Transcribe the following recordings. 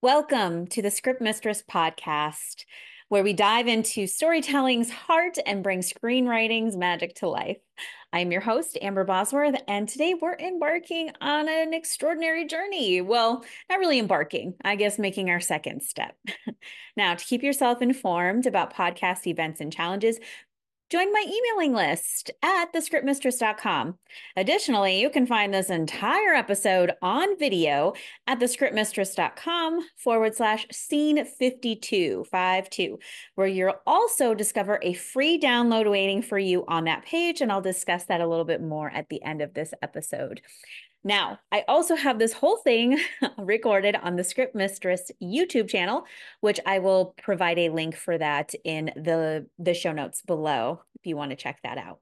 Welcome to the Script Mistress podcast, where we dive into storytelling's heart and bring screenwriting's magic to life. I'm your host, Amber Bosworth, and today we're embarking on an extraordinary journey. Well, not really embarking, I guess making our second step. now, to keep yourself informed about podcast events and challenges, join my emailing list at thescriptmistress.com. Additionally, you can find this entire episode on video at thescriptmistress.com forward slash scene 5252, where you'll also discover a free download waiting for you on that page. And I'll discuss that a little bit more at the end of this episode. Now, I also have this whole thing recorded on the Script Mistress YouTube channel, which I will provide a link for that in the, the show notes below if you want to check that out.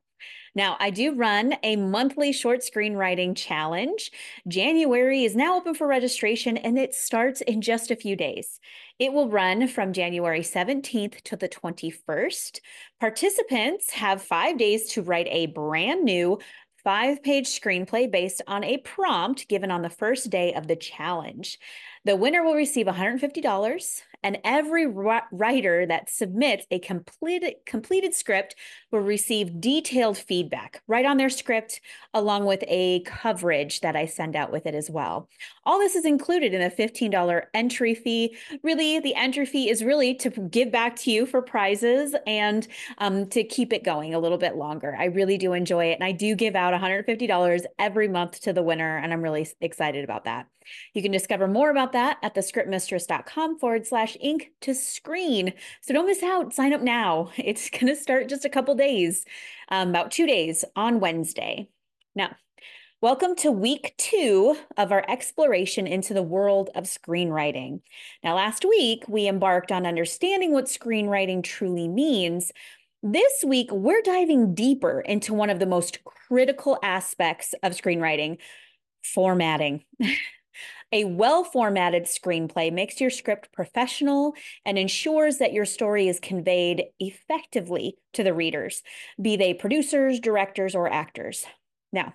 Now, I do run a monthly short screenwriting challenge. January is now open for registration and it starts in just a few days. It will run from January 17th to the 21st. Participants have five days to write a brand new five page screenplay based on a prompt given on the first day of the challenge. The winner will receive $150, and every writer that submits a completed, completed script will receive detailed feedback right on their script, along with a coverage that I send out with it as well. All this is included in a $15 entry fee. Really, the entry fee is really to give back to you for prizes and um, to keep it going a little bit longer. I really do enjoy it, and I do give out $150 every month to the winner, and I'm really excited about that. You can discover more about that at thescriptmistress.com forward slash ink to screen. So don't miss out. Sign up now. It's going to start just a couple days, um, about two days on Wednesday. Now, welcome to week two of our exploration into the world of screenwriting. Now, last week, we embarked on understanding what screenwriting truly means. This week, we're diving deeper into one of the most critical aspects of screenwriting formatting. A well formatted screenplay makes your script professional and ensures that your story is conveyed effectively to the readers, be they producers, directors, or actors. Now,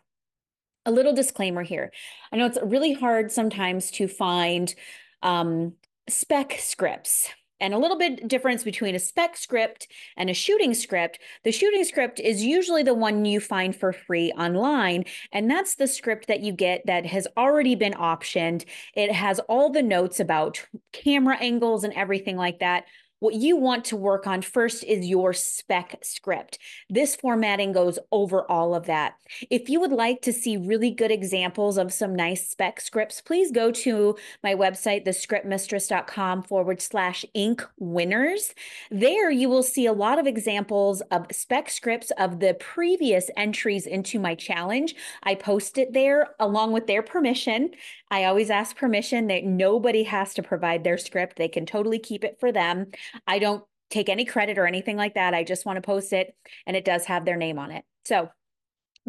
a little disclaimer here. I know it's really hard sometimes to find um, spec scripts and a little bit difference between a spec script and a shooting script. The shooting script is usually the one you find for free online. And that's the script that you get that has already been optioned. It has all the notes about camera angles and everything like that. What you want to work on first is your spec script. This formatting goes over all of that. If you would like to see really good examples of some nice spec scripts, please go to my website, thescriptmistress.com forward slash ink winners. There you will see a lot of examples of spec scripts of the previous entries into my challenge. I post it there along with their permission. I always ask permission that nobody has to provide their script. They can totally keep it for them. I don't take any credit or anything like that. I just want to post it and it does have their name on it. So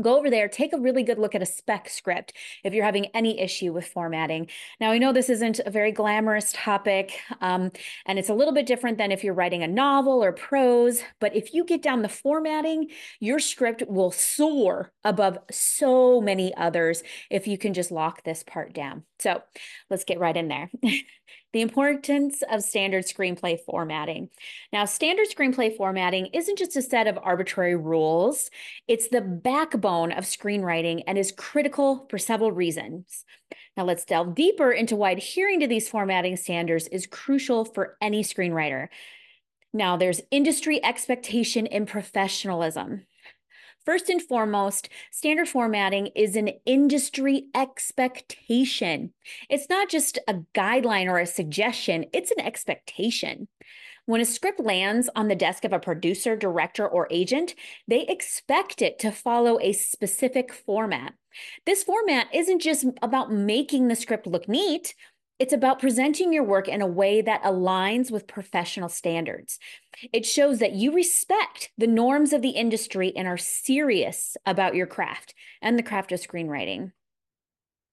go over there, take a really good look at a spec script if you're having any issue with formatting. Now, I know this isn't a very glamorous topic, um, and it's a little bit different than if you're writing a novel or prose, but if you get down the formatting, your script will soar above so many others if you can just lock this part down. So let's get right in there. the importance of standard screenplay formatting. Now, standard screenplay formatting isn't just a set of arbitrary rules, it's the backbone of screenwriting and is critical for several reasons. Now, let's delve deeper into why adhering to these formatting standards is crucial for any screenwriter. Now, there's industry expectation and professionalism. First and foremost, standard formatting is an industry expectation. It's not just a guideline or a suggestion, it's an expectation. When a script lands on the desk of a producer, director, or agent, they expect it to follow a specific format. This format isn't just about making the script look neat, it's about presenting your work in a way that aligns with professional standards. It shows that you respect the norms of the industry and are serious about your craft and the craft of screenwriting.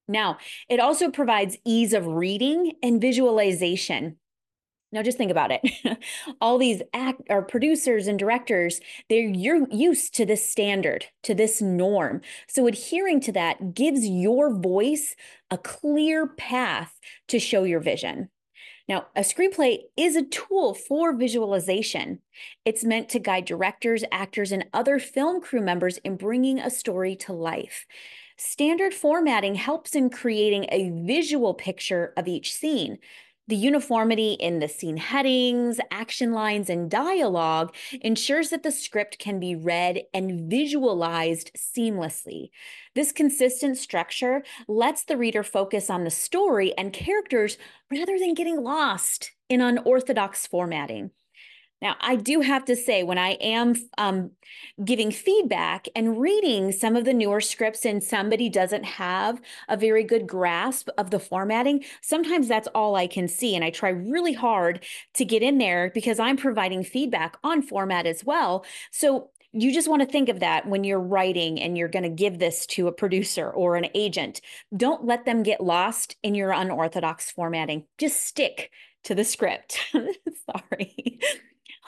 Now, it also provides ease of reading and visualization. Now just think about it. All these act or producers and directors, they're you're used to this standard, to this norm. So adhering to that gives your voice a clear path to show your vision. Now, a screenplay is a tool for visualization. It's meant to guide directors, actors, and other film crew members in bringing a story to life. Standard formatting helps in creating a visual picture of each scene. The uniformity in the scene headings, action lines, and dialogue ensures that the script can be read and visualized seamlessly. This consistent structure lets the reader focus on the story and characters rather than getting lost in unorthodox formatting. Now, I do have to say, when I am um, giving feedback and reading some of the newer scripts and somebody doesn't have a very good grasp of the formatting, sometimes that's all I can see. And I try really hard to get in there because I'm providing feedback on format as well. So you just want to think of that when you're writing and you're going to give this to a producer or an agent. Don't let them get lost in your unorthodox formatting. Just stick to the script. Sorry.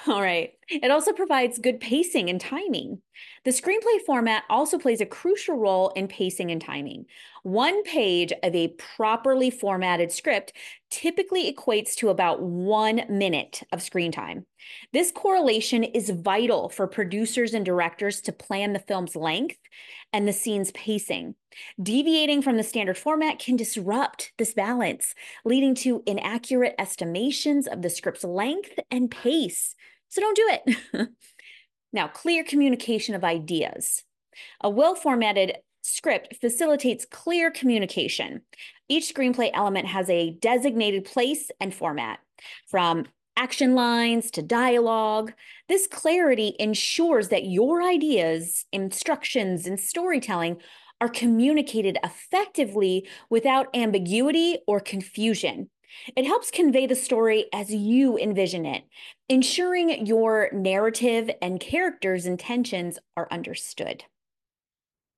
All right. It also provides good pacing and timing. The screenplay format also plays a crucial role in pacing and timing. One page of a properly formatted script typically equates to about one minute of screen time. This correlation is vital for producers and directors to plan the film's length and the scene's pacing. Deviating from the standard format can disrupt this balance, leading to inaccurate estimations of the script's length and pace. So don't do it. now, clear communication of ideas. A well formatted script facilitates clear communication. Each screenplay element has a designated place and format, from action lines to dialogue. This clarity ensures that your ideas, instructions, and storytelling are communicated effectively without ambiguity or confusion. It helps convey the story as you envision it, ensuring your narrative and characters' intentions are understood.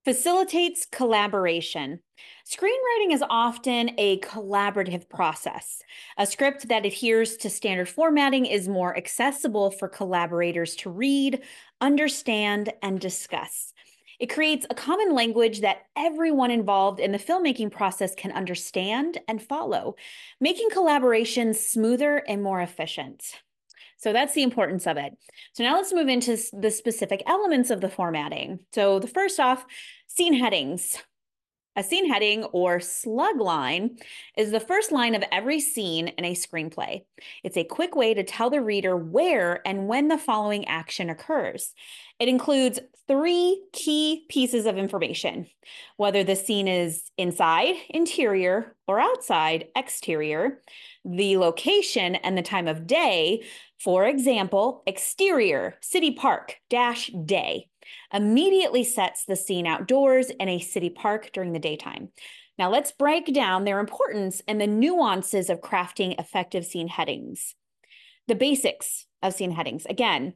Facilitates collaboration. Screenwriting is often a collaborative process. A script that adheres to standard formatting is more accessible for collaborators to read, understand, and discuss. It creates a common language that everyone involved in the filmmaking process can understand and follow, making collaboration smoother and more efficient. So that's the importance of it. So now let's move into the specific elements of the formatting. So the first off, scene headings. A scene heading or slug line is the first line of every scene in a screenplay. It's a quick way to tell the reader where and when the following action occurs. It includes three key pieces of information whether the scene is inside, interior, or outside, exterior, the location and the time of day. For example, exterior, city park, dash day immediately sets the scene outdoors in a city park during the daytime. Now, let's break down their importance and the nuances of crafting effective scene headings. The basics of scene headings. Again,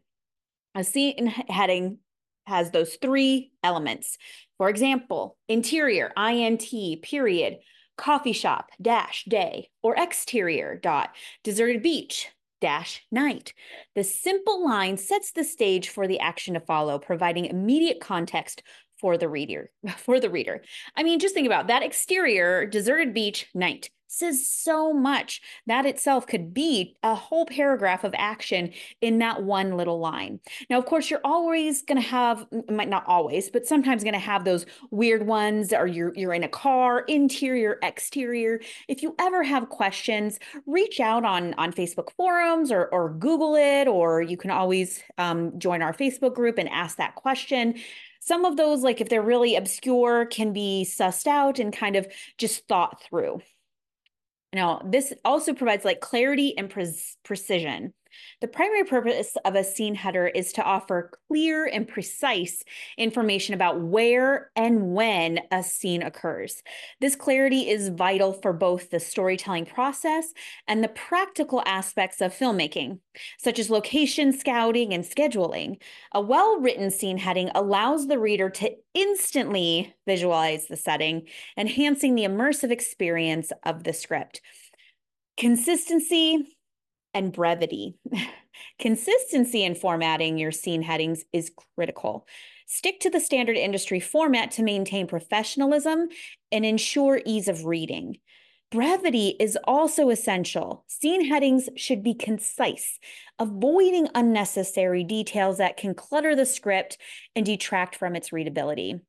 a scene heading has those three elements. For example, interior, INT, period, coffee shop, dash, day, or exterior, dot, deserted beach, dash night. The simple line sets the stage for the action to follow, providing immediate context for the reader. For the reader. I mean, just think about that exterior deserted beach night says so much. That itself could be a whole paragraph of action in that one little line. Now, of course, you're always going to have, might not always, but sometimes going to have those weird ones, or you're, you're in a car, interior, exterior. If you ever have questions, reach out on, on Facebook forums or, or Google it, or you can always um, join our Facebook group and ask that question some of those like if they're really obscure can be sussed out and kind of just thought through now, this also provides like clarity and pre precision. The primary purpose of a scene header is to offer clear and precise information about where and when a scene occurs. This clarity is vital for both the storytelling process and the practical aspects of filmmaking, such as location scouting and scheduling. A well written scene heading allows the reader to instantly visualize the setting, enhancing the immersive experience of the script. Consistency and brevity. Consistency in formatting your scene headings is critical. Stick to the standard industry format to maintain professionalism and ensure ease of reading. Brevity is also essential. Scene headings should be concise, avoiding unnecessary details that can clutter the script and detract from its readability.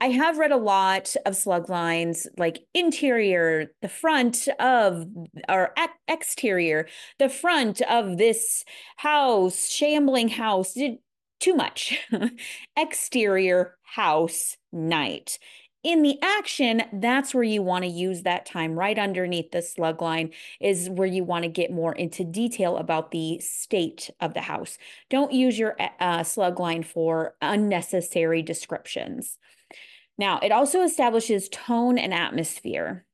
I have read a lot of slug lines like interior, the front of, or exterior, the front of this house, shambling house, too much. exterior house night. In the action, that's where you want to use that time right underneath the slug line, is where you want to get more into detail about the state of the house. Don't use your uh, slug line for unnecessary descriptions. Now, it also establishes tone and atmosphere.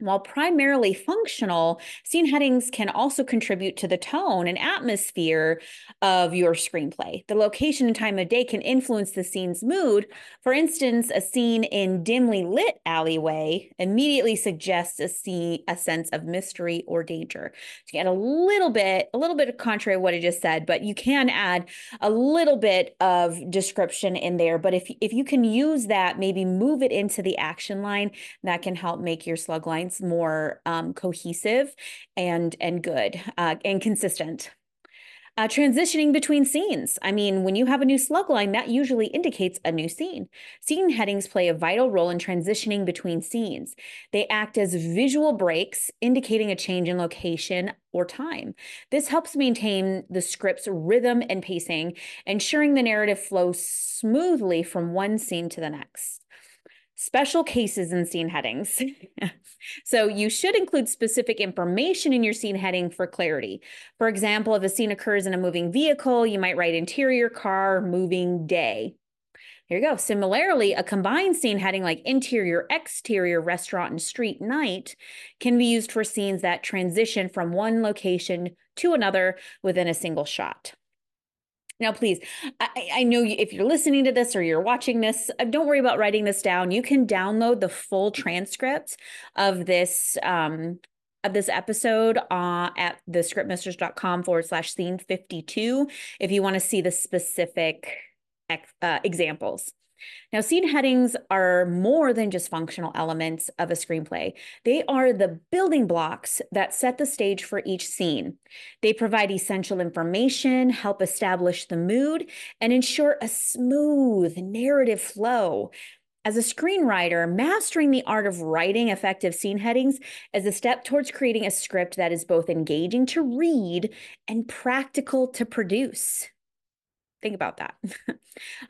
While primarily functional, scene headings can also contribute to the tone and atmosphere of your screenplay. The location and time of day can influence the scene's mood. For instance, a scene in dimly lit alleyway immediately suggests a scene, a sense of mystery or danger. So you add a little bit, a little bit of contrary to what I just said, but you can add a little bit of description in there. But if if you can use that, maybe move it into the action line, that can help make your slug lines more um, cohesive and and good uh, and consistent. Uh, transitioning between scenes. I mean, when you have a new slug line, that usually indicates a new scene. Scene headings play a vital role in transitioning between scenes. They act as visual breaks, indicating a change in location or time. This helps maintain the script's rhythm and pacing, ensuring the narrative flows smoothly from one scene to the next special cases in scene headings. so you should include specific information in your scene heading for clarity. For example, if a scene occurs in a moving vehicle, you might write interior car, moving day. Here you go. Similarly, a combined scene heading like interior, exterior, restaurant, and street night can be used for scenes that transition from one location to another within a single shot. Now, please, I, I know if you're listening to this or you're watching this, uh, don't worry about writing this down. You can download the full transcript of this um, of this episode uh, at the scriptmistress.com forward slash scene 52 if you want to see the specific uh, examples. Now, scene headings are more than just functional elements of a screenplay. They are the building blocks that set the stage for each scene. They provide essential information, help establish the mood, and ensure a smooth narrative flow. As a screenwriter, mastering the art of writing effective scene headings is a step towards creating a script that is both engaging to read and practical to produce. Think about that.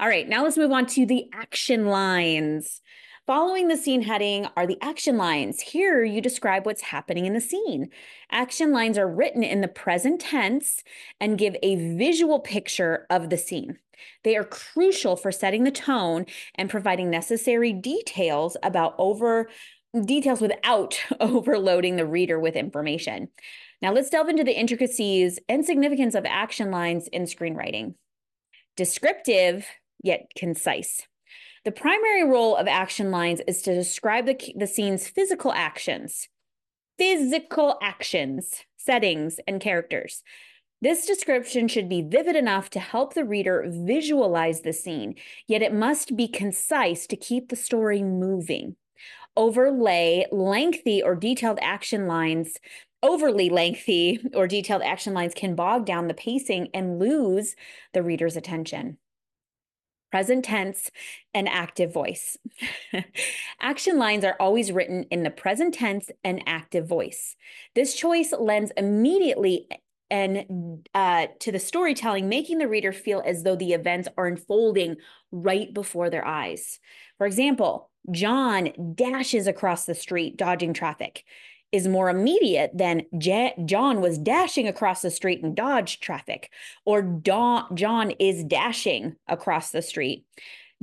All right, now let's move on to the action lines. Following the scene heading are the action lines. Here you describe what's happening in the scene. Action lines are written in the present tense and give a visual picture of the scene. They are crucial for setting the tone and providing necessary details about over details without overloading the reader with information. Now let's delve into the intricacies and significance of action lines in screenwriting descriptive yet concise. The primary role of action lines is to describe the, the scene's physical actions, physical actions, settings, and characters. This description should be vivid enough to help the reader visualize the scene, yet it must be concise to keep the story moving. Overlay lengthy or detailed action lines overly lengthy or detailed action lines can bog down the pacing and lose the reader's attention. Present tense and active voice. action lines are always written in the present tense and active voice. This choice lends immediately and uh, to the storytelling, making the reader feel as though the events are unfolding right before their eyes. For example, John dashes across the street, dodging traffic is more immediate than J- John was dashing across the street and dodged traffic, or John is dashing across the street.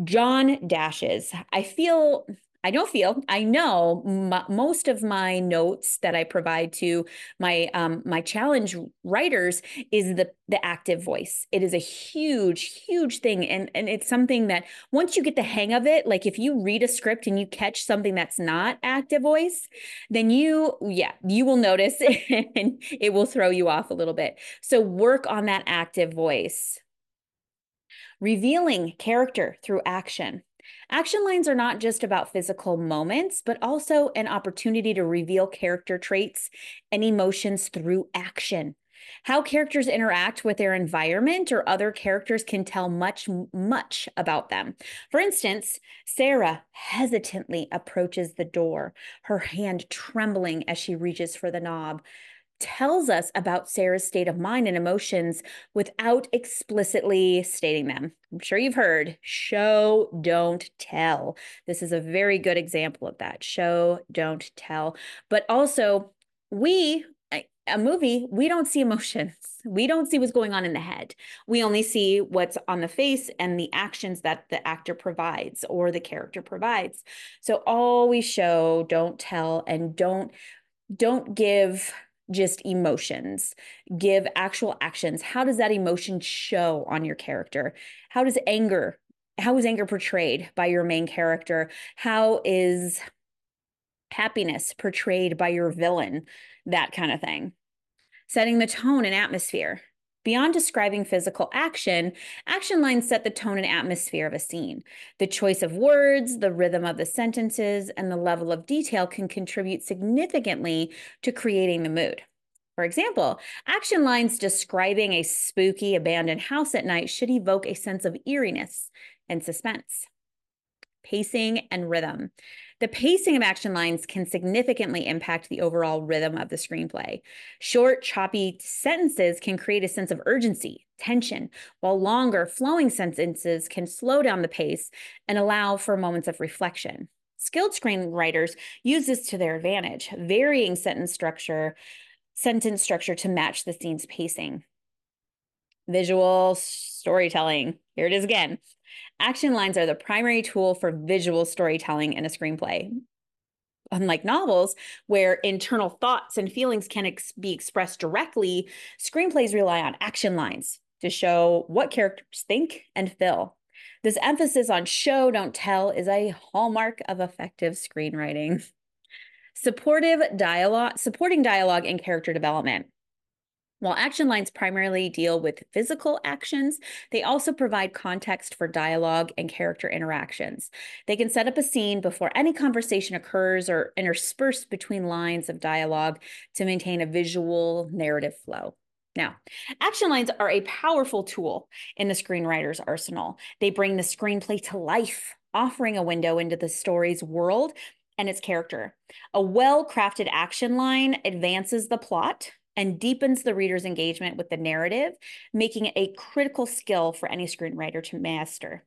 John dashes. I feel I don't feel, I know m- most of my notes that I provide to my um, my challenge writers is the the active voice. It is a huge, huge thing, and and it's something that once you get the hang of it, like if you read a script and you catch something that's not active voice, then you yeah you will notice and it will throw you off a little bit. So work on that active voice. Revealing character through action. Action lines are not just about physical moments, but also an opportunity to reveal character traits and emotions through action. How characters interact with their environment or other characters can tell much, much about them. For instance, Sarah hesitantly approaches the door, her hand trembling as she reaches for the knob tells us about Sarah's state of mind and emotions without explicitly stating them. I'm sure you've heard show, don't tell. This is a very good example of that show, don't tell. But also, we, a movie, we don't see emotions. We don't see what's going on in the head. We only see what's on the face and the actions that the actor provides or the character provides. So always show, don't tell, and don't don't give just emotions, give actual actions. How does that emotion show on your character? How does anger, how is anger portrayed by your main character? How is happiness portrayed by your villain? That kind of thing. Setting the tone and atmosphere. Beyond describing physical action, action lines set the tone and atmosphere of a scene. The choice of words, the rhythm of the sentences, and the level of detail can contribute significantly to creating the mood. For example, action lines describing a spooky abandoned house at night should evoke a sense of eeriness and suspense. Pacing and rhythm. The pacing of action lines can significantly impact the overall rhythm of the screenplay. Short, choppy sentences can create a sense of urgency, tension, while longer, flowing sentences can slow down the pace and allow for moments of reflection. Skilled screenwriters use this to their advantage, varying sentence structure, sentence structure to match the scene's pacing. Visual storytelling. Here it is again. Action lines are the primary tool for visual storytelling in a screenplay. Unlike novels, where internal thoughts and feelings can ex be expressed directly, screenplays rely on action lines to show what characters think and feel. This emphasis on show, don't tell is a hallmark of effective screenwriting. Supportive dialogue, supporting dialogue and character development. While action lines primarily deal with physical actions, they also provide context for dialogue and character interactions. They can set up a scene before any conversation occurs or intersperse between lines of dialogue to maintain a visual narrative flow. Now, action lines are a powerful tool in the screenwriter's arsenal. They bring the screenplay to life, offering a window into the story's world and its character. A well crafted action line advances the plot and deepens the reader's engagement with the narrative, making it a critical skill for any screenwriter to master.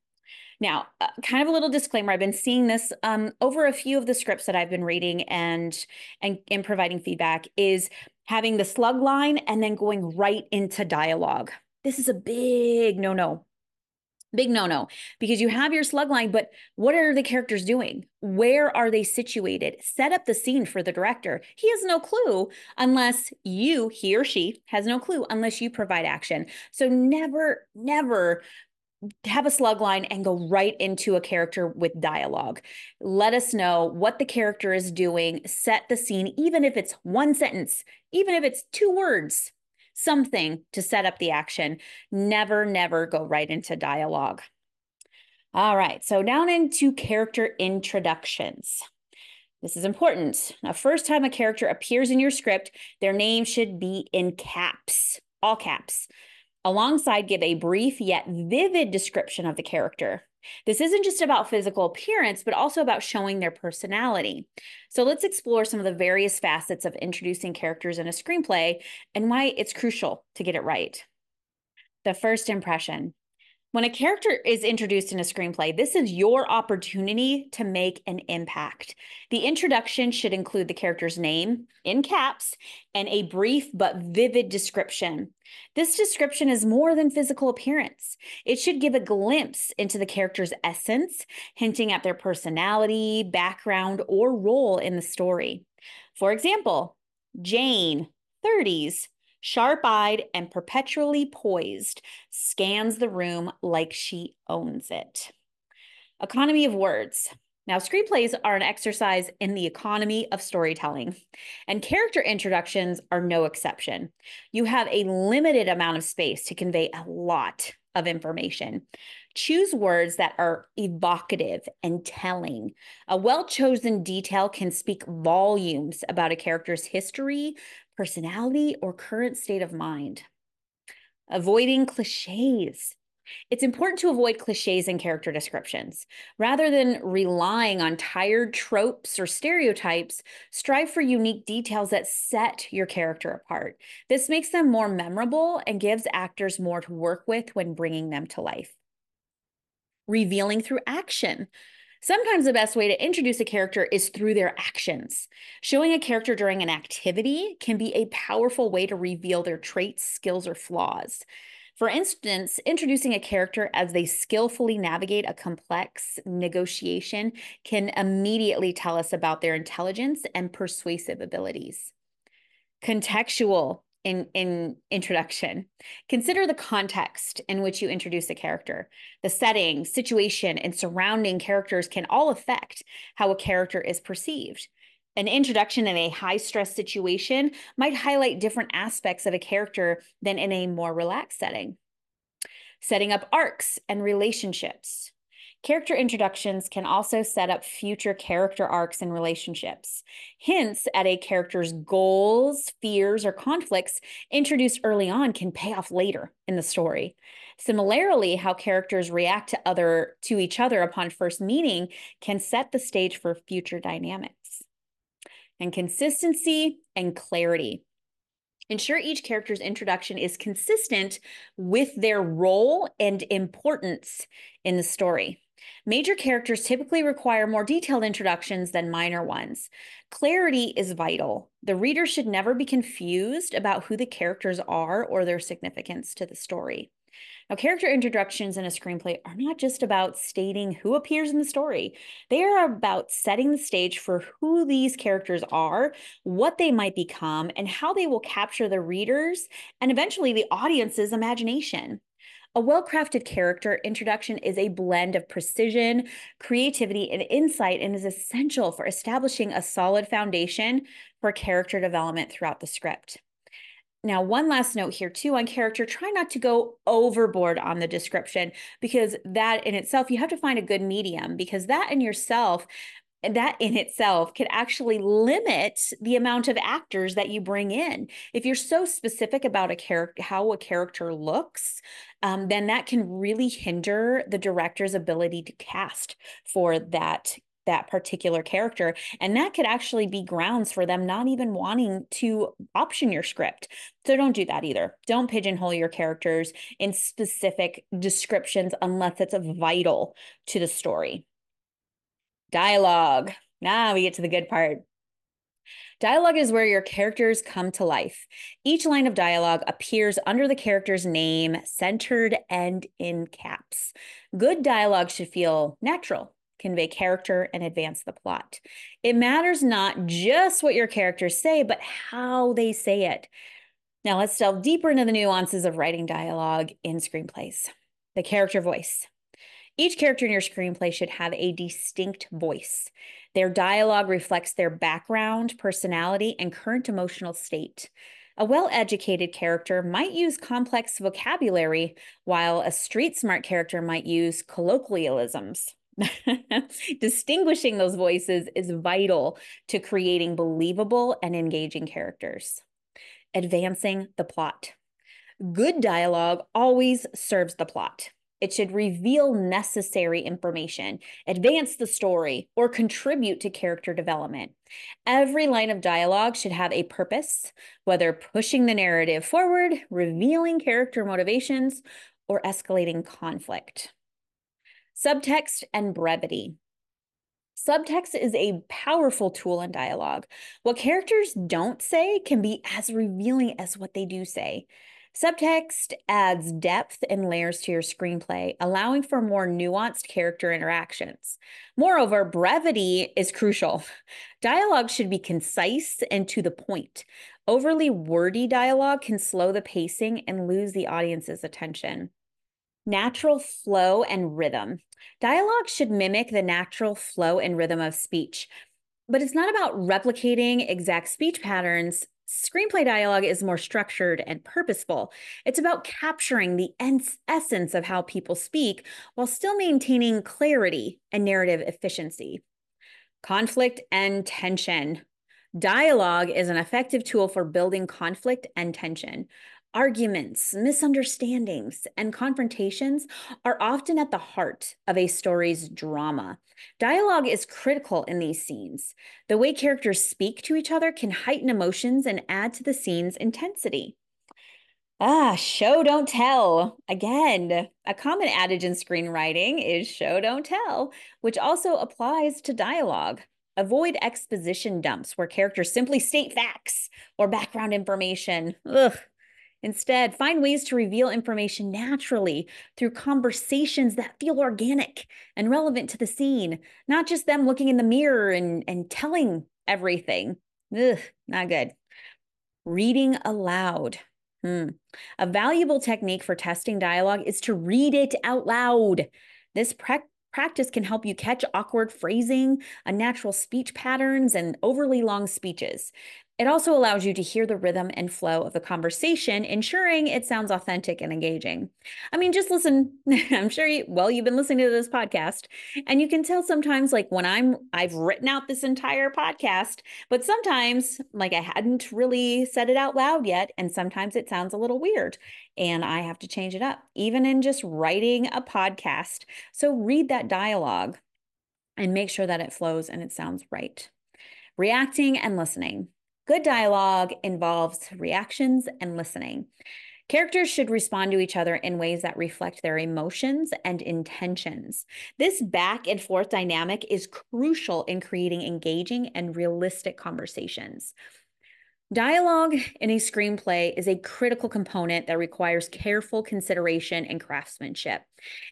Now, uh, kind of a little disclaimer, I've been seeing this um, over a few of the scripts that I've been reading and, and, and providing feedback is having the slug line and then going right into dialogue. This is a big no-no Big no no, because you have your slug line, but what are the characters doing? Where are they situated? Set up the scene for the director. He has no clue unless you, he or she, has no clue unless you provide action. So never, never have a slug line and go right into a character with dialogue. Let us know what the character is doing, set the scene, even if it's one sentence, even if it's two words something to set up the action. Never, never go right into dialogue. All right, so down into character introductions. This is important. Now, first time a character appears in your script, their name should be in caps, all caps. Alongside, give a brief yet vivid description of the character. This isn't just about physical appearance, but also about showing their personality. So let's explore some of the various facets of introducing characters in a screenplay and why it's crucial to get it right. The first impression. When a character is introduced in a screenplay, this is your opportunity to make an impact. The introduction should include the character's name in caps and a brief but vivid description. This description is more than physical appearance. It should give a glimpse into the character's essence, hinting at their personality, background, or role in the story. For example, Jane, 30s, sharp eyed and perpetually poised, scans the room like she owns it. Economy of words. Now, screenplays are an exercise in the economy of storytelling, and character introductions are no exception. You have a limited amount of space to convey a lot of information. Choose words that are evocative and telling. A well chosen detail can speak volumes about a character's history, personality, or current state of mind. Avoiding cliches. It's important to avoid cliches in character descriptions. Rather than relying on tired tropes or stereotypes, strive for unique details that set your character apart. This makes them more memorable and gives actors more to work with when bringing them to life. Revealing through action. Sometimes the best way to introduce a character is through their actions. Showing a character during an activity can be a powerful way to reveal their traits, skills, or flaws. For instance, introducing a character as they skillfully navigate a complex negotiation can immediately tell us about their intelligence and persuasive abilities. Contextual in, in introduction. Consider the context in which you introduce a character. The setting, situation, and surrounding characters can all affect how a character is perceived. An introduction in a high stress situation might highlight different aspects of a character than in a more relaxed setting. Setting up arcs and relationships. Character introductions can also set up future character arcs and relationships. Hints at a character's goals, fears, or conflicts introduced early on can pay off later in the story. Similarly, how characters react to other to each other upon first meeting can set the stage for future dynamics and consistency and clarity. Ensure each character's introduction is consistent with their role and importance in the story. Major characters typically require more detailed introductions than minor ones. Clarity is vital. The reader should never be confused about who the characters are or their significance to the story. Now, character introductions in a screenplay are not just about stating who appears in the story, they are about setting the stage for who these characters are, what they might become, and how they will capture the readers and eventually the audience's imagination. A well crafted character introduction is a blend of precision, creativity, and insight, and is essential for establishing a solid foundation for character development throughout the script. Now, one last note here too on character, try not to go overboard on the description because that in itself, you have to find a good medium because that in yourself, that in itself can actually limit the amount of actors that you bring in. If you're so specific about a character, how a character looks, um, then that can really hinder the director's ability to cast for that that particular character. And that could actually be grounds for them not even wanting to option your script. So don't do that either. Don't pigeonhole your characters in specific descriptions unless it's vital to the story. Dialogue. Now we get to the good part. Dialogue is where your characters come to life. Each line of dialogue appears under the character's name, centered and in caps. Good dialogue should feel natural, convey character, and advance the plot. It matters not just what your characters say, but how they say it. Now, let's delve deeper into the nuances of writing dialogue in screenplays. The character voice. Each character in your screenplay should have a distinct voice. Their dialogue reflects their background, personality, and current emotional state. A well educated character might use complex vocabulary, while a street smart character might use colloquialisms. Distinguishing those voices is vital to creating believable and engaging characters. Advancing the plot. Good dialogue always serves the plot. It should reveal necessary information, advance the story, or contribute to character development. Every line of dialogue should have a purpose, whether pushing the narrative forward, revealing character motivations, or escalating conflict. Subtext and brevity. Subtext is a powerful tool in dialogue. What characters don't say can be as revealing as what they do say. Subtext adds depth and layers to your screenplay, allowing for more nuanced character interactions. Moreover, brevity is crucial. Dialogue should be concise and to the point. Overly wordy dialogue can slow the pacing and lose the audience's attention. Natural flow and rhythm. Dialogue should mimic the natural flow and rhythm of speech, but it's not about replicating exact speech patterns. Screenplay dialogue is more structured and purposeful. It's about capturing the essence of how people speak while still maintaining clarity and narrative efficiency. Conflict and tension. Dialogue is an effective tool for building conflict and tension. Arguments, misunderstandings, and confrontations are often at the heart of a story's drama. Dialogue is critical in these scenes. The way characters speak to each other can heighten emotions and add to the scene's intensity. Ah, show don't tell. Again, a common adage in screenwriting is show don't tell, which also applies to dialogue. Avoid exposition dumps where characters simply state facts or background information. Ugh, Instead, find ways to reveal information naturally through conversations that feel organic and relevant to the scene, not just them looking in the mirror and, and telling everything. Ugh, not good. Reading aloud. Hmm. A valuable technique for testing dialogue is to read it out loud. This practice can help you catch awkward phrasing, unnatural speech patterns, and overly long speeches. It also allows you to hear the rhythm and flow of the conversation, ensuring it sounds authentic and engaging. I mean, just listen. I'm sure you, well, you've been listening to this podcast, and you can tell sometimes, like when I'm, I've written out this entire podcast, but sometimes, like I hadn't really said it out loud yet, and sometimes it sounds a little weird, and I have to change it up, even in just writing a podcast. So read that dialogue and make sure that it flows and it sounds right. Reacting and listening. Good dialogue involves reactions and listening. Characters should respond to each other in ways that reflect their emotions and intentions. This back and forth dynamic is crucial in creating engaging and realistic conversations. Dialogue in a screenplay is a critical component that requires careful consideration and craftsmanship.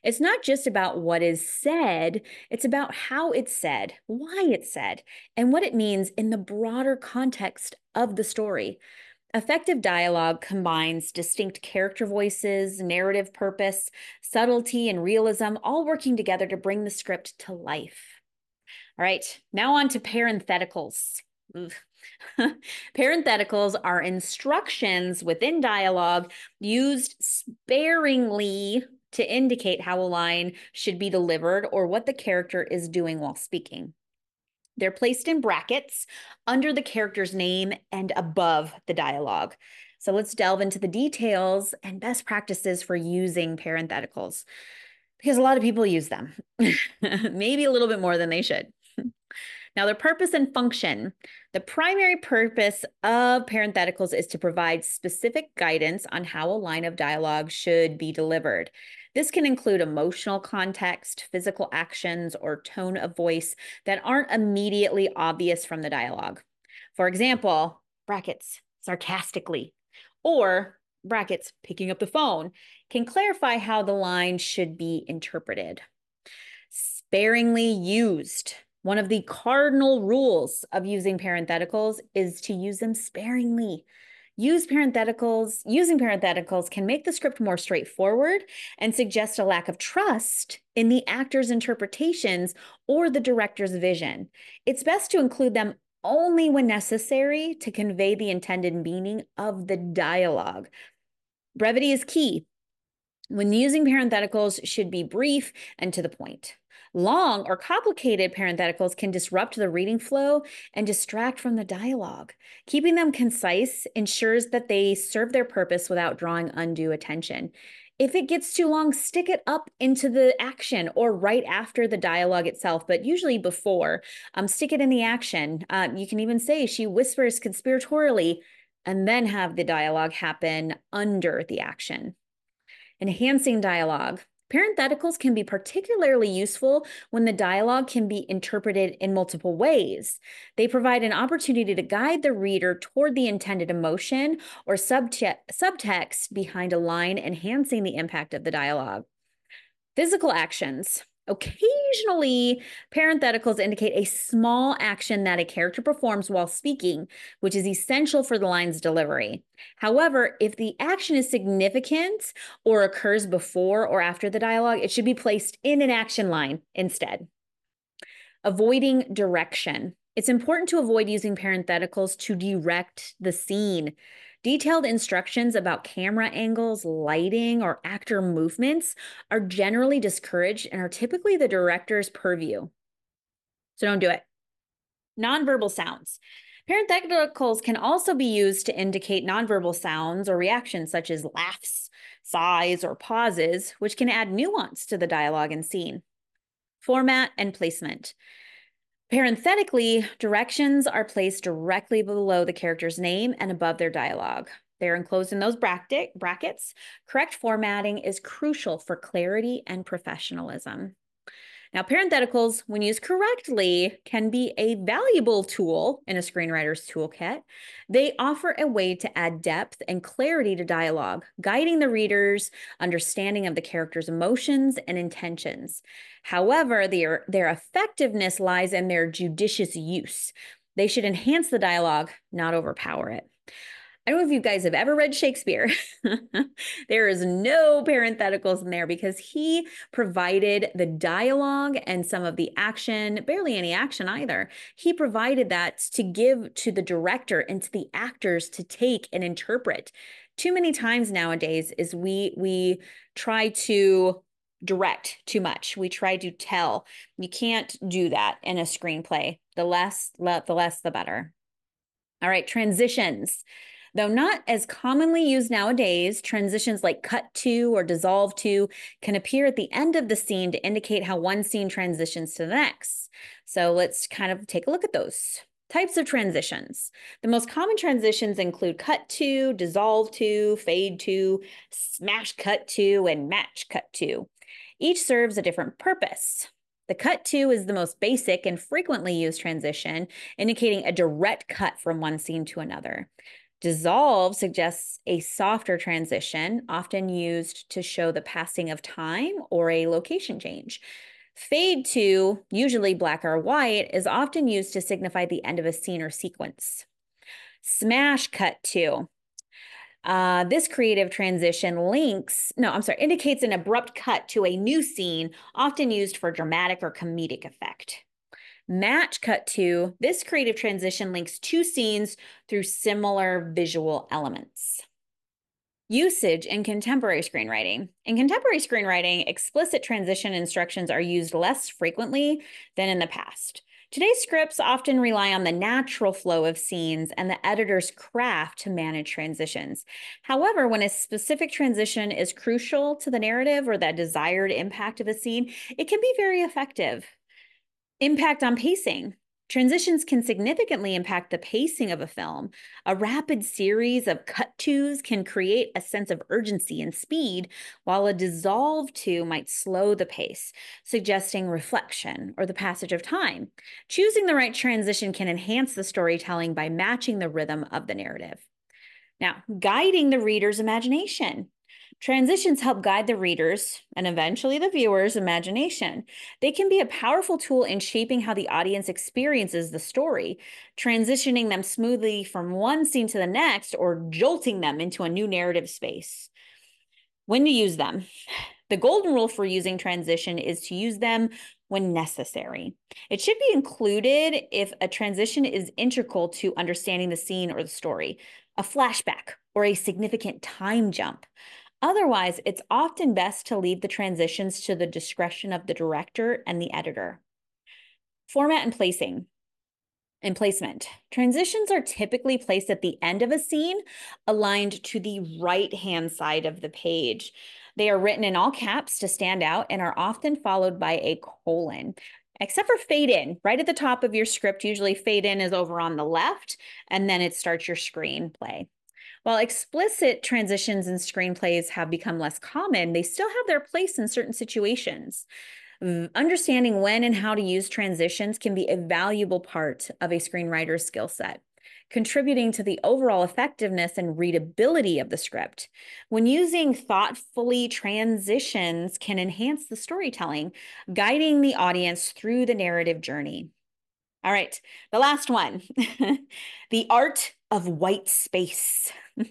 It's not just about what is said, it's about how it's said, why it's said, and what it means in the broader context of the story. Effective dialogue combines distinct character voices, narrative purpose, subtlety, and realism, all working together to bring the script to life. All right, now on to parentheticals. Parentheticals are instructions within dialogue used sparingly to indicate how a line should be delivered or what the character is doing while speaking. They're placed in brackets under the character's name and above the dialogue. So let's delve into the details and best practices for using parentheticals because a lot of people use them, maybe a little bit more than they should. Now, their purpose and function. The primary purpose of parentheticals is to provide specific guidance on how a line of dialogue should be delivered. This can include emotional context, physical actions, or tone of voice that aren't immediately obvious from the dialogue. For example, brackets, sarcastically, or brackets, picking up the phone, can clarify how the line should be interpreted. Sparingly used. One of the cardinal rules of using parentheticals is to use them sparingly. Use parentheticals, using parentheticals can make the script more straightforward and suggest a lack of trust in the actor's interpretations or the director's vision. It's best to include them only when necessary to convey the intended meaning of the dialogue. Brevity is key. When using parentheticals should be brief and to the point. Long or complicated parentheticals can disrupt the reading flow and distract from the dialogue. Keeping them concise ensures that they serve their purpose without drawing undue attention. If it gets too long, stick it up into the action or right after the dialogue itself, but usually before. Um, stick it in the action. Um, you can even say she whispers conspiratorially and then have the dialogue happen under the action. Enhancing dialogue. Parentheticals can be particularly useful when the dialogue can be interpreted in multiple ways. They provide an opportunity to guide the reader toward the intended emotion or subtext behind a line, enhancing the impact of the dialogue. Physical actions. Occasionally, parentheticals indicate a small action that a character performs while speaking, which is essential for the line's delivery. However, if the action is significant or occurs before or after the dialogue, it should be placed in an action line instead. Avoiding direction. It's important to avoid using parentheticals to direct the scene. Detailed instructions about camera angles, lighting, or actor movements are generally discouraged and are typically the director's purview. So don't do it. Nonverbal sounds. Parentheticals can also be used to indicate nonverbal sounds or reactions such as laughs, sighs, or pauses, which can add nuance to the dialogue and scene. Format and placement. Parenthetically, directions are placed directly below the character's name and above their dialogue. They're enclosed in those bracket, brackets. Correct formatting is crucial for clarity and professionalism. Now, parentheticals, when used correctly, can be a valuable tool in a screenwriter's toolkit. They offer a way to add depth and clarity to dialogue, guiding the reader's understanding of the character's emotions and intentions. However, their, their effectiveness lies in their judicious use. They should enhance the dialogue, not overpower it. I don't know if you guys have ever read Shakespeare. there is no parentheticals in there because he provided the dialogue and some of the action, barely any action either. He provided that to give to the director and to the actors to take and interpret. Too many times nowadays is we we try to direct too much. We try to tell. You can't do that in a screenplay. The less the less the better. All right, transitions. Though not as commonly used nowadays, transitions like cut to or dissolve to can appear at the end of the scene to indicate how one scene transitions to the next. So let's kind of take a look at those. Types of transitions. The most common transitions include cut to, dissolve to, fade to, smash cut to, and match cut to. Each serves a different purpose. The cut to is the most basic and frequently used transition, indicating a direct cut from one scene to another. Dissolve suggests a softer transition, often used to show the passing of time or a location change. Fade to, usually black or white, is often used to signify the end of a scene or sequence. Smash cut to. Uh, this creative transition links, no, I'm sorry, indicates an abrupt cut to a new scene, often used for dramatic or comedic effect. Match cut to this creative transition links two scenes through similar visual elements. Usage in contemporary screenwriting. In contemporary screenwriting, explicit transition instructions are used less frequently than in the past. Today's scripts often rely on the natural flow of scenes and the editor's craft to manage transitions. However, when a specific transition is crucial to the narrative or that desired impact of a scene, it can be very effective. Impact on pacing. Transitions can significantly impact the pacing of a film. A rapid series of cut tos can create a sense of urgency and speed, while a dissolve to might slow the pace, suggesting reflection or the passage of time. Choosing the right transition can enhance the storytelling by matching the rhythm of the narrative. Now, guiding the reader's imagination. Transitions help guide the readers and eventually the viewer's imagination. They can be a powerful tool in shaping how the audience experiences the story, transitioning them smoothly from one scene to the next or jolting them into a new narrative space. When to use them? The golden rule for using transition is to use them when necessary. It should be included if a transition is integral to understanding the scene or the story, a flashback, or a significant time jump. Otherwise, it's often best to leave the transitions to the discretion of the director and the editor. Format and placing and placement. Transitions are typically placed at the end of a scene, aligned to the right hand side of the page. They are written in all caps to stand out and are often followed by a colon. Except for fade in, right at the top of your script, usually fade in is over on the left, and then it starts your screenplay. While explicit transitions in screenplays have become less common, they still have their place in certain situations. Understanding when and how to use transitions can be a valuable part of a screenwriter's skill set contributing to the overall effectiveness and readability of the script. When using thoughtfully, transitions can enhance the storytelling, guiding the audience through the narrative journey. All right, the last one the art of white space.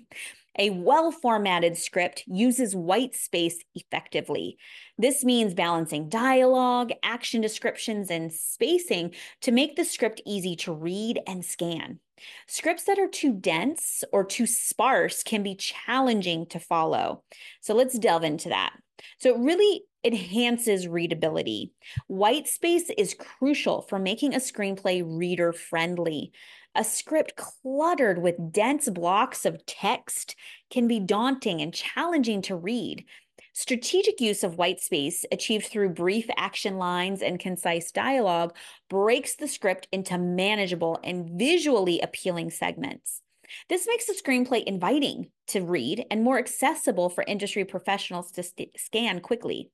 A well formatted script uses white space effectively. This means balancing dialogue, action descriptions, and spacing to make the script easy to read and scan. Scripts that are too dense or too sparse can be challenging to follow. So let's delve into that. So it really enhances readability. White space is crucial for making a screenplay reader friendly. A script cluttered with dense blocks of text can be daunting and challenging to read. Strategic use of white space, achieved through brief action lines and concise dialogue, breaks the script into manageable and visually appealing segments. This makes the screenplay inviting to read and more accessible for industry professionals to scan quickly.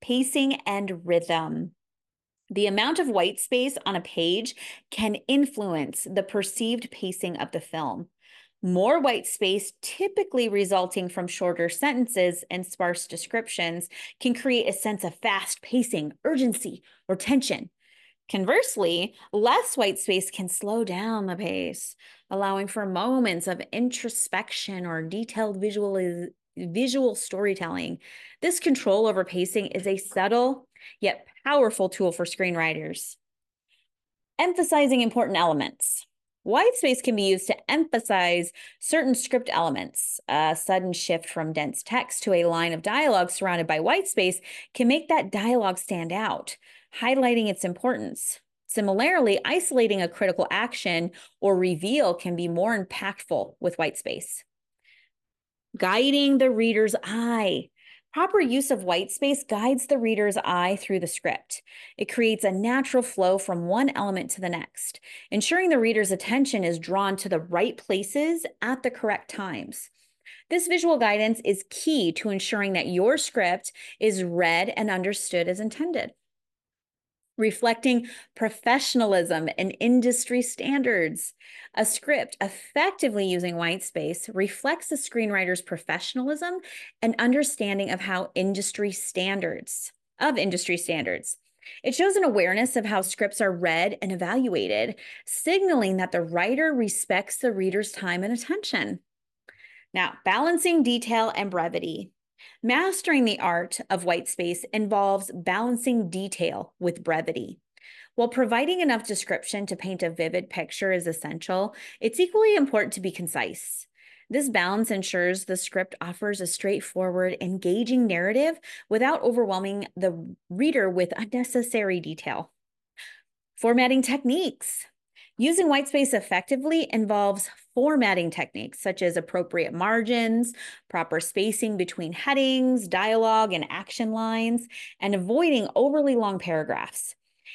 Pacing and rhythm. The amount of white space on a page can influence the perceived pacing of the film. More white space, typically resulting from shorter sentences and sparse descriptions, can create a sense of fast pacing, urgency, or tension. Conversely, less white space can slow down the pace, allowing for moments of introspection or detailed visual, visual storytelling. This control over pacing is a subtle yet powerful tool for screenwriters. Emphasizing important elements. White space can be used to emphasize certain script elements. A sudden shift from dense text to a line of dialogue surrounded by white space can make that dialogue stand out, highlighting its importance. Similarly, isolating a critical action or reveal can be more impactful with white space. Guiding the reader's eye. Proper use of white space guides the reader's eye through the script. It creates a natural flow from one element to the next, ensuring the reader's attention is drawn to the right places at the correct times. This visual guidance is key to ensuring that your script is read and understood as intended reflecting professionalism and industry standards. A script effectively using white space reflects the screenwriter's professionalism and understanding of how industry standards of industry standards. It shows an awareness of how scripts are read and evaluated, signaling that the writer respects the reader's time and attention. Now, balancing detail and brevity. Mastering the art of white space involves balancing detail with brevity. While providing enough description to paint a vivid picture is essential, it's equally important to be concise. This balance ensures the script offers a straightforward, engaging narrative without overwhelming the reader with unnecessary detail. Formatting techniques. Using white space effectively involves formatting techniques such as appropriate margins, proper spacing between headings, dialogue, and action lines, and avoiding overly long paragraphs.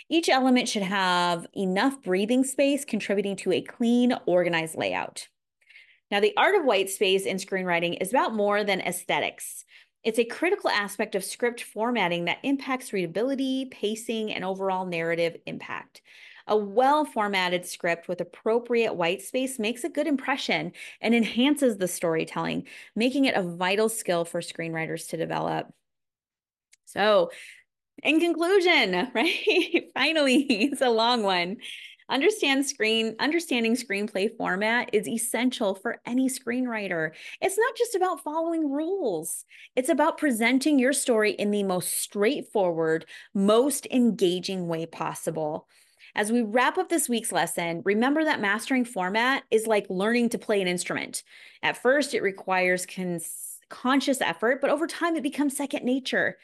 Each element should have enough breathing space, contributing to a clean, organized layout. Now, the art of white space in screenwriting is about more than aesthetics. It's a critical aspect of script formatting that impacts readability, pacing, and overall narrative impact. A well formatted script with appropriate white space makes a good impression and enhances the storytelling, making it a vital skill for screenwriters to develop. So, in conclusion, right? Finally, it's a long one. Understand screen, understanding screenplay format is essential for any screenwriter. It's not just about following rules. It's about presenting your story in the most straightforward, most engaging way possible. As we wrap up this week's lesson, remember that mastering format is like learning to play an instrument. At first, it requires cons- conscious effort, but over time, it becomes second nature.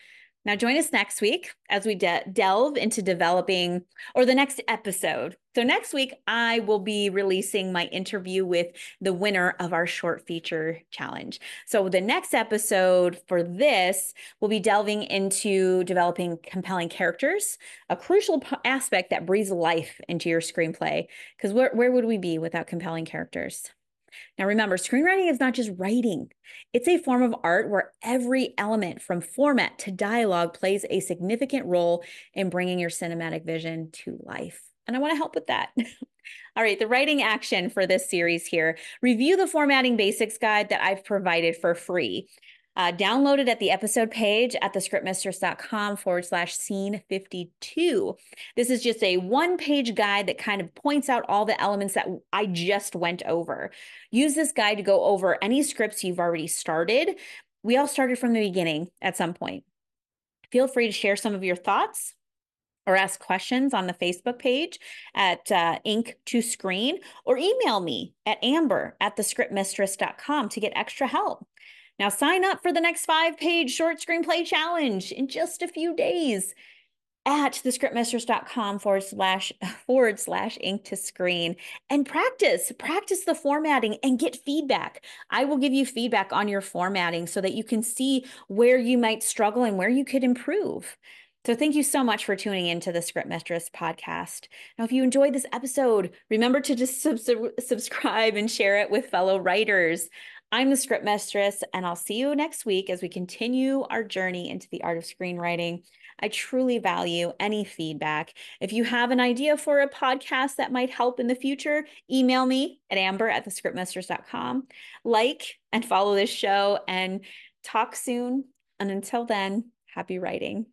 Now, join us next week as we de- delve into developing, or the next episode. So, next week, I will be releasing my interview with the winner of our short feature challenge. So, the next episode for this will be delving into developing compelling characters, a crucial aspect that breathes life into your screenplay. Because where would we be without compelling characters? Now, remember, screenwriting is not just writing, it's a form of art where every element from format to dialogue plays a significant role in bringing your cinematic vision to life. And I want to help with that. All right, the writing action for this series here review the formatting basics guide that I've provided for free. Uh, download it at the episode page at thescriptmistress.com forward slash scene 52. This is just a one page guide that kind of points out all the elements that I just went over. Use this guide to go over any scripts you've already started. We all started from the beginning at some point. Feel free to share some of your thoughts or ask questions on the Facebook page at uh, Ink to Screen or email me at amber at thescriptmistress.com to get extra help. Now sign up for the next five page short screenplay challenge in just a few days at thescriptmistress.com forward slash forward slash ink to screen and practice practice the formatting and get feedback i will give you feedback on your formatting so that you can see where you might struggle and where you could improve so thank you so much for tuning into the Script Mistress podcast. Now, if you enjoyed this episode, remember to just sub- subscribe and share it with fellow writers. I'm the Script Mistress, and I'll see you next week as we continue our journey into the art of screenwriting. I truly value any feedback. If you have an idea for a podcast that might help in the future, email me at amber at thescriptmistress.com. Like and follow this show and talk soon. And until then, happy writing.